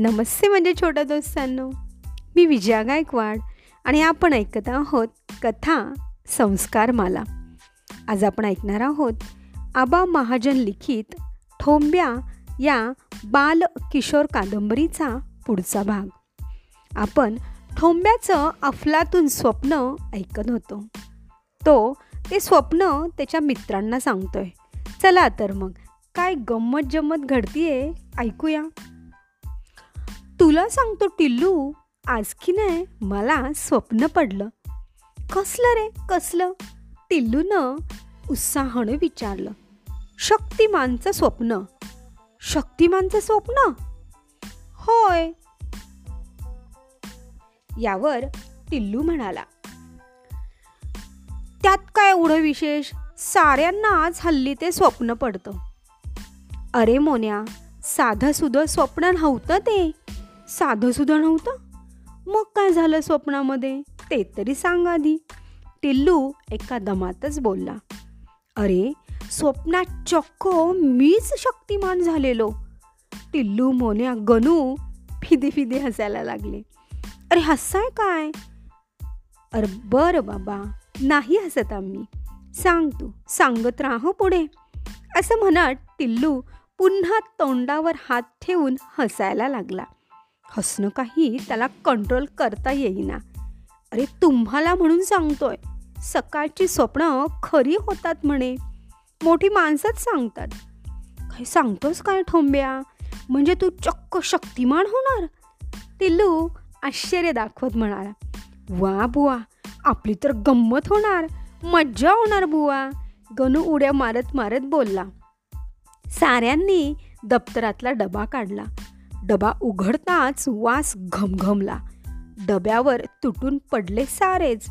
नमस्ते म्हणजे छोट्या दोस्तांनो. मी विजया गायकवाड आणि आपण ऐकत आहोत कथा संस्कार माला आज आपण ऐकणार आहोत आबा महाजन लिखित ठोंब्या या बाल किशोर कादंबरीचा पुढचा भाग. आपण ठोंब्याचं अफलातून स्वप्न ऐकत होतो. तो ते स्वप्न त्याच्या मित्रांना सांगतोय. चला तर मग काय गंमत जम्मत घडतीये ऐकूया. तुला सांगतो टिल्लू आज की नाही मला स्वप्न पडलं. कसलं रे कसलं? टिल्लूनं उत्साहानं विचारलं. शक्तिमानचं स्वप्न. शक्तिमानचं स्वप्न? होय. यावर टिल्लू म्हणाला त्यात काय एवढं विशेष? साऱ्यांना आज हल्ली ते स्वप्न पडतं. अरे मोन्या साधं सुधं स्वप्न नव्हतं ते. साधं सुद्धा नव्हतं. मग काय झालं स्वप्नामध्ये? ते तरी सांग आधी. टिल्लू एका दमातच बोलला अरे स्वप्नात चक्क मीच शक्तिमान झालेलो. टिल्लू मोन्या गणू फिदी फिदी हसायला लागले अरे हसाय काय? अरे बरं बाबा नाही हसत आम्ही. सांग तू सांगत राह पुढे. असं म्हणत टिल्लू पुन्हा तोंडावर हात ठेवून हसायला लागला. हसणं काही त्याला कंट्रोल करता येईना. अरे तुम्हाला म्हणून सांगतोय. सकाळची स्वप्न खरी होतात म्हणे. मोठी माणसंच सांगतात. काय सांगतोस काय ठोंब्या? म्हणजे तू चक्क शक्तिमान होणार? तिल्लू आश्चर्य दाखवत म्हणाला. वा बुवा आपली तर गंमत होणार. मज्जा होणार बुवा. गणू उड्या मारत मारत बोलला. साऱ्यांनी दप्तरातला डबा काढला. डबा उघडताच वास घमघमला. डब्यावर तुटून पडले सारेच.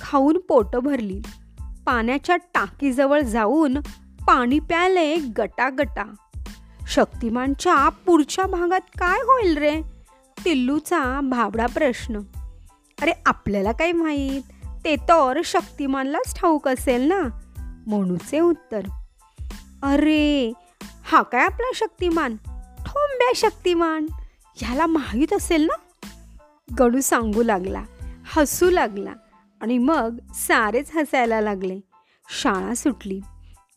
खाऊन पोटं भरली. पाण्याच्या टाकीजवळ जाऊन पाणी प्याले गटागटा. शक्तिमानच्या पुढच्या भागात काय होईल रे? टिल्लूचा भाबडा प्रश्न. अरे आपल्याला काय माहीत? ते तर शक्तिमानलाच ठाऊक असेल ना? म्हणूचे उत्तर. अरे हा काय आपला शक्तिमान? ठोंब्या शक्तिमान. ह्याला माहीत असेल ना? गडू सांगू लागला हसू लागला आणि मग सारेच हसायला लागले. शाळा सुटली.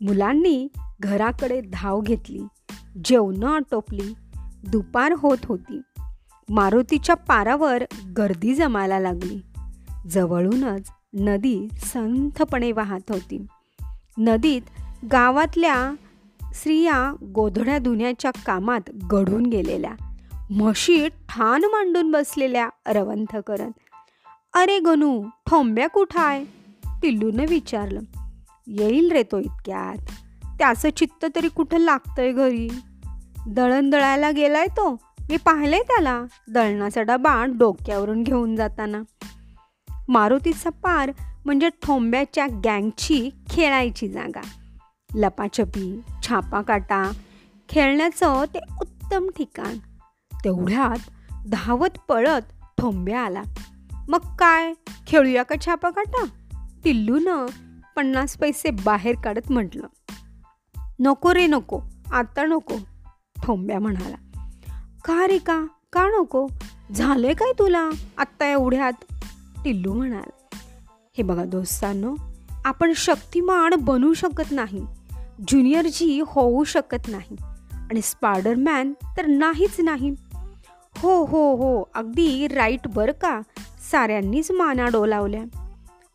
मुलांनी घराकडे धाव घेतली. जेवणं आटोपली. दुपार होत होती. मारुतीच्या पारावर गर्दी जमायला लागली. जवळूनच नदी संथपणे वाहत होती. नदीत गावातल्या स्त्रिया गोधड्या धुण्याच्या कामात घडून गेलेल्या. म्हशी ठाण मांडून बसलेल्या रवंथ करत अरे गणू ठोंब्या कुठं आहे? पिल्लूनं विचारलं. येईल रे तो इतक्यात. त्याचं चित्त तरी कुठं लागतंय घरी? दळण दळायला गेलाय तो. मी पाहिलंय त्याला. दळणाचा डबा डोक्यावरून घेऊन जाताना. मारुतीचा पार म्हणजे ठोंब्याच्या गँगची खेळायची जागा. लपाछपी छापा काटा. खेळण्याचं ते उत्तम ठिकाण. तेवढ्यात धावत पळत ठोंब्या आला. मग काय? खेळूया का छापा काटा? टिल्लूनं पन्नास पैसे बाहेर काढत म्हटलं. नको रे नको आता नको ठोंब्या म्हणाला. का रे का? का नको? झालंय काय तुला? आत्ता एवढ्यात? टिल्लू म्हणाला. हे बघा दोस्तांनो आपण शक्तिमान बनू शकत नाही. ज्युनियर जी होऊ शकत नाही आणि स्पायडरमॅन तर नाहीच नाही. हो हो हो अगदी राईट बरं का साऱ्यांनीच माना डोलावल्या.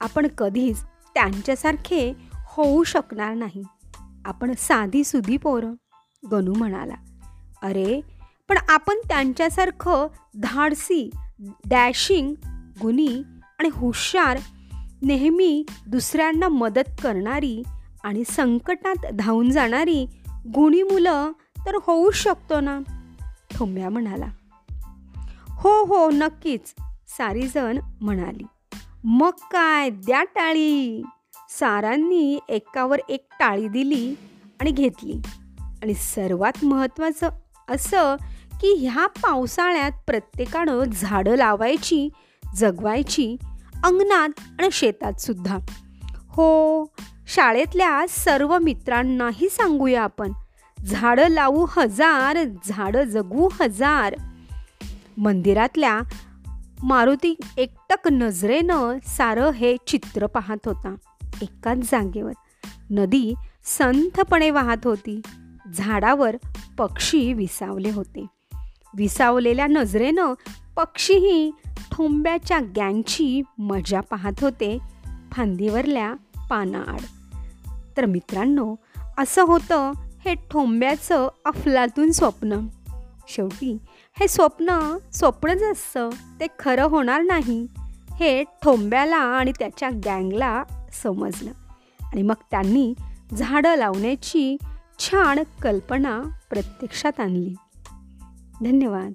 आपण कधीच त्यांच्यासारखे होऊ शकणार नाही. आपण साधी सुधी पोरं गणू म्हणाला. अरे पण आपण त्यांच्यासारखं धाडसी डॅशिंग गुणी आणि हुशार नेहमी दुसऱ्यांना मदत करणारी आणि संकटात धावून जाणारी गुणी मुलं तर होऊ शकतो ना? ठोंब्या म्हणाला. हो हो नक्कीच सारीजण म्हणाली. मग काय द्या टाळी. सारांनी एकावर एक टाळी दिली आणि घेतली. आणि सर्वात महत्त्वाचं असं की ह्या पावसाळ्यात प्रत्येकानं झाडं लावायची जगवायची अंगणात आणि शेतात सुद्धा. हो शाळेतल्या सर्व मित्रांनाही सांगूया आपण. झाडं लावू हजार झाडं जगू हजार. मंदिरातल्या मारुती एकटक नजरेनं सारं हे चित्र पाहत होता. एकाच जागेवर. नदी संथपणे वाहत होती. झाडावर पक्षी विसावले होते. विसावलेल्या नजरेनं पक्षीही ठोंब्याच्या गँगची मजा पाहत होते. फांदीवरल्या पानाआड तर मित्रांनो असं होतं हे ठोंब्याचं अफलातून स्वप्न. शेवटी हे स्वप्न स्वप्नच असतं ते खरं होणार नाही हे ठोंब्याला आणि त्याच्या गँगला समजलं. आणि मग त्यांनी झाडं लावण्याची छान कल्पना प्रत्यक्षात आणली. धन्यवाद.